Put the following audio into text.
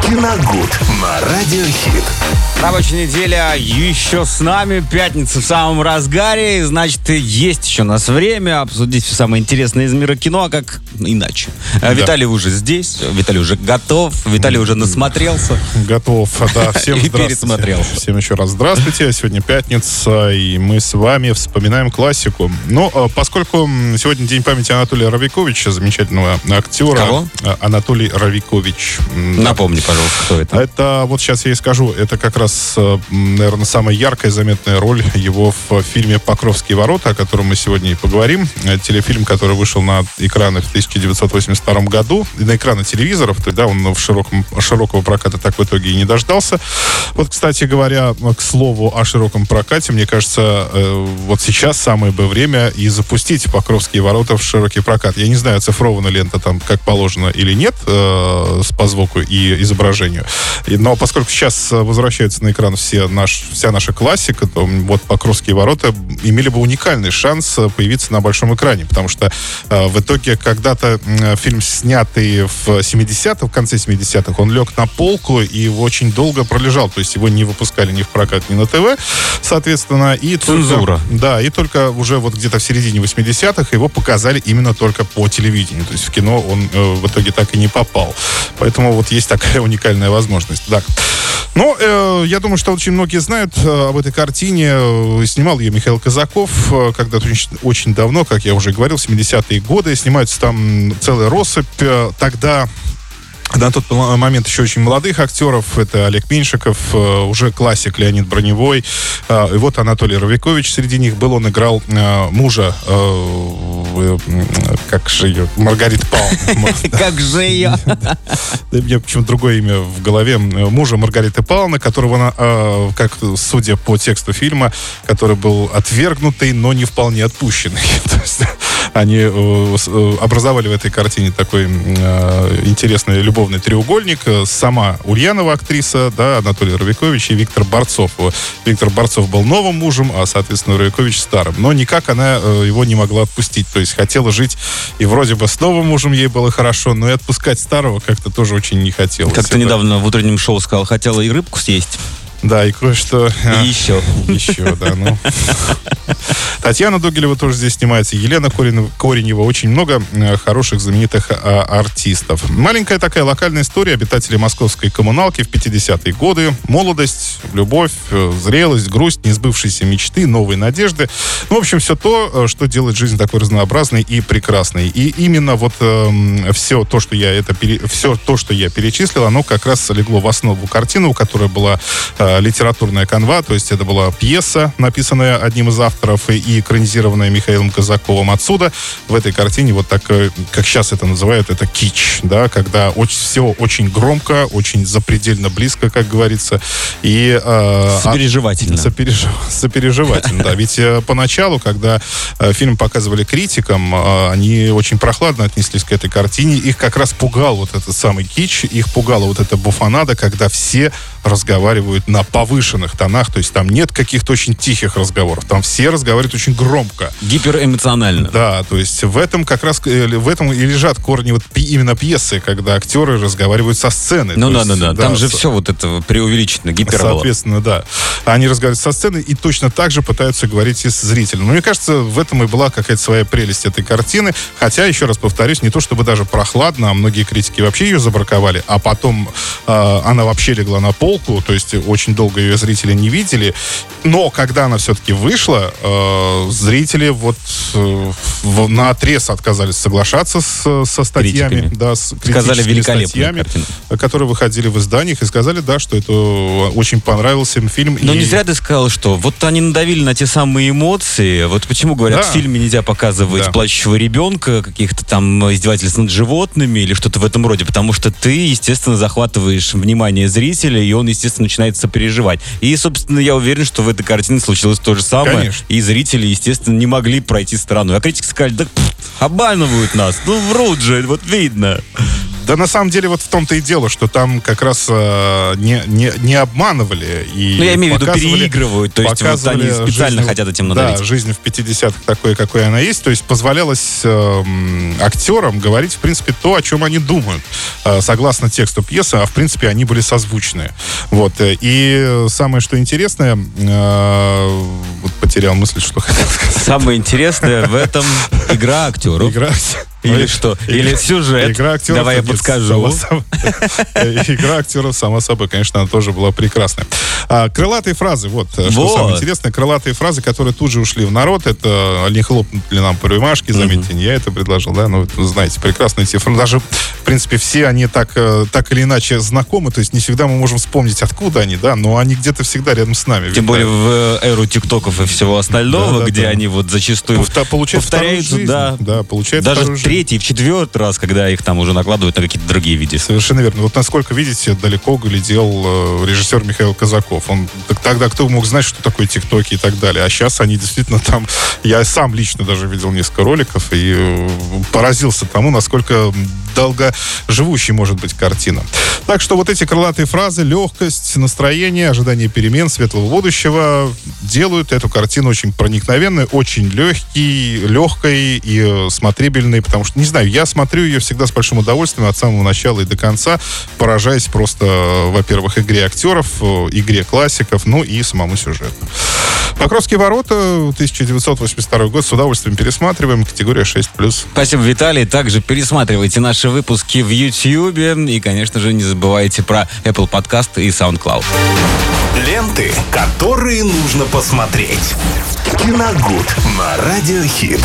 Киногуд на Радиохит. Рабочая неделя еще с нами. Пятница в самом разгаре. Значит, есть еще у нас время обсудить все самое интересное из мира кино, а как иначе. Да. Виталий уже здесь, Виталий уже готов, Виталий уже насмотрелся. Готов, да. Всем и пересмотрелся. Всем еще раз здравствуйте. Сегодня пятница, и мы с вами вспоминаем классику. Но а, поскольку сегодня день памяти Анатолия Равиковича, замечательного актера. Кого? А, Анатолий Равикович. Напомни, пожалуйста, кто это. Это, вот сейчас я и скажу, это как раз э, наверное, самая яркая заметная роль его в фильме «Покровские ворота», о котором мы сегодня и поговорим. Э, телефильм, который вышел на экраны в 1982 году, на экраны телевизоров, то есть, да, он в широком, широкого проката так в итоге и не дождался. Вот, кстати говоря, к слову о широком прокате, мне кажется, э, вот сейчас самое бы время и запустить «Покровские ворота» в широкий прокат. Я не знаю, оцифрована лента там как положено или нет по звуку и изображению. Но поскольку сейчас возвращаются на экран все наш, вся наша классика, то вот «Покровские ворота» имели бы уникальный шанс э, появиться на большом экране, потому что э, в итоге когда-то э, фильм, снятый в 70-х, в конце 70-х, он лег на полку и очень долго пролежал, то есть его не выпускали ни в прокат, ни на ТВ, соответственно. И Цензура. Только, да, и только уже вот где-то в середине 80-х его показали именно только по телевидению, то есть в кино он э, в итоге так и не попал. Поэтому вот есть такая уникальная возможность. Так. Ну, э, я думаю, что очень многие знают э, об этой картине. Э, снимал ее Михаил Казаков э, когда-то очень, очень давно, как я уже говорил, в 70-е годы. Снимаются там целая россыпь. Э, тогда на тот момент еще очень молодых актеров. Это Олег Меньшиков, э, уже классик Леонид Броневой. Э, и вот Анатолий Равикович среди них был. Он играл э, мужа, как же ее, Маргарита Павловна. Как же ее? Да мне почему-то другое имя в голове. Мужа Маргариты Павловны, которого она, как судя по тексту фильма, который был отвергнутый, но не вполне отпущенный. То есть они образовали в этой картине такой интересный любовь любовный треугольник. Э, сама Ульянова актриса, да, Анатолий Равикович и Виктор Борцов. Виктор Борцов был новым мужем, а, соответственно, Равикович старым. Но никак она э, его не могла отпустить. То есть хотела жить, и вроде бы с новым мужем ей было хорошо, но и отпускать старого как-то тоже очень не хотелось. Как-то недавно в утреннем шоу сказал, хотела и рыбку съесть. Да, и кое-что... И еще. Еще, да, ну. Татьяна Дугелева тоже здесь снимается. Елена Коренева. Очень много э, хороших, знаменитых а, артистов. Маленькая такая локальная история обитателей московской коммуналки в 50-е годы. Молодость, любовь, э, зрелость, грусть, несбывшиеся мечты, новые надежды. Ну, в общем, все то, э, что делает жизнь такой разнообразной и прекрасной. И именно вот э, все то, что я это все то, что я перечислил, оно как раз легло в основу картины, у которой была э, литературная канва, то есть это была пьеса, написанная одним из авторов и экранизированная Михаилом Казаковым. Отсюда в этой картине вот так, как сейчас это называют, это кич, да, когда очень, все очень громко, очень запредельно близко, как говорится, и... Э, сопереживательно. Сопереж, сопереживательно, да. Ведь э, поначалу, когда э, фильм показывали критикам, э, они очень прохладно отнеслись к этой картине. Их как раз пугал вот этот самый кич, их пугала вот эта буфанада, когда все разговаривают на повышенных тонах, то есть там нет каких-то очень тихих разговоров, там все разговаривают очень громко. Гиперэмоционально. Да, то есть в этом как раз, э, в этом и лежат корни вот именно пьесы, когда актеры разговаривают со сцены. Ну да, да, да, там же все вот это преувеличено, гипербола. Соответственно, да. Они разговаривают со сцены и точно так же пытаются говорить и с зрителем. Но мне кажется, в этом и была какая-то своя прелесть этой картины, хотя, еще раз повторюсь, не то чтобы даже прохладно, а многие критики вообще ее забраковали, а потом э, она вообще легла на пол, полку, то есть очень долго ее зрители не видели. Но когда она все-таки вышла, э, зрители вот э, в, на отрез отказались соглашаться с, со статьями. Критиками. Да, с сказали великолепными статьями, которые выходили в изданиях, и сказали, да, что это очень понравился им фильм. Но и... не зря ты сказал, что вот они надавили на те самые эмоции. Вот почему говорят, да. в фильме нельзя показывать да. плачущего ребенка, каких-то там издевательств над животными или что-то в этом роде, потому что ты, естественно, захватываешь внимание зрителя, и он он, естественно, начинает сопереживать. И, собственно, я уверен, что в этой картине случилось то же самое. Конечно. И зрители, естественно, не могли пройти стороной. А критики сказали, да пфф, обманывают нас. Ну, врут же, вот видно. Да на самом деле вот в том-то и дело, что там как раз э, не, не, не обманывали. И ну, я имею в виду, переигрывают. То есть вот они специально жизнь, хотят этим надавить. Да, жизнь в 50-х такой, какой она есть. То есть позволялось э, актерам говорить, в принципе, то, о чем они думают. Э, согласно тексту пьесы, а в принципе они были созвучные. Вот. И самое, что интересное, э, вот потерял мысль, что хотел сказать. Самое интересное в этом игра актеров. Игра или что? Или сюжет? Игра актеров. Давай я подскажу. Игра актеров, само собой, конечно, она тоже была прекрасная. А, крылатые фразы, вот, э, что самое интересное, крылатые фразы, которые тут же ушли в народ, это не хлопнули нам по рюмашке, заметьте, не я это предложил, да, ну, знаете, прекрасные эти фразы. Даже, в принципе, все они так, э, так или иначе знакомы, то есть не всегда мы можем вспомнить, откуда они, да, но они где-то всегда рядом с нами. Тем более в эру тиктоков и всего остального, где они вот зачастую повторяются, да, получается даже третий, в четвертый раз, когда их там уже накладывают на какие-то другие видео. Совершенно верно. Вот насколько, видите, далеко глядел э, режиссер Михаил Казаков. Он тогда кто мог знать, что такое ТикТоки и так далее. А сейчас они действительно там... Я сам лично даже видел несколько роликов и э, поразился тому, насколько долгоживущей может быть картина. Так что вот эти крылатые фразы, легкость, настроение, ожидание перемен, светлого будущего делают эту картину очень проникновенной, очень легкий, легкой и э, смотрибельной, потому что, не знаю, я смотрю ее всегда с большим удовольствием от самого начала и до конца, поражаясь просто, во-первых, игре актеров, э, игре классиков, ну и самому сюжету. Покровские ворота, 1982 год, с удовольствием пересматриваем, категория 6+. Спасибо, Виталий. Также пересматривайте наши выпуски в YouTube и, конечно же, не забывайте про Apple Podcast и SoundCloud. Ленты, которые нужно посмотреть. Киногуд на Радиохит.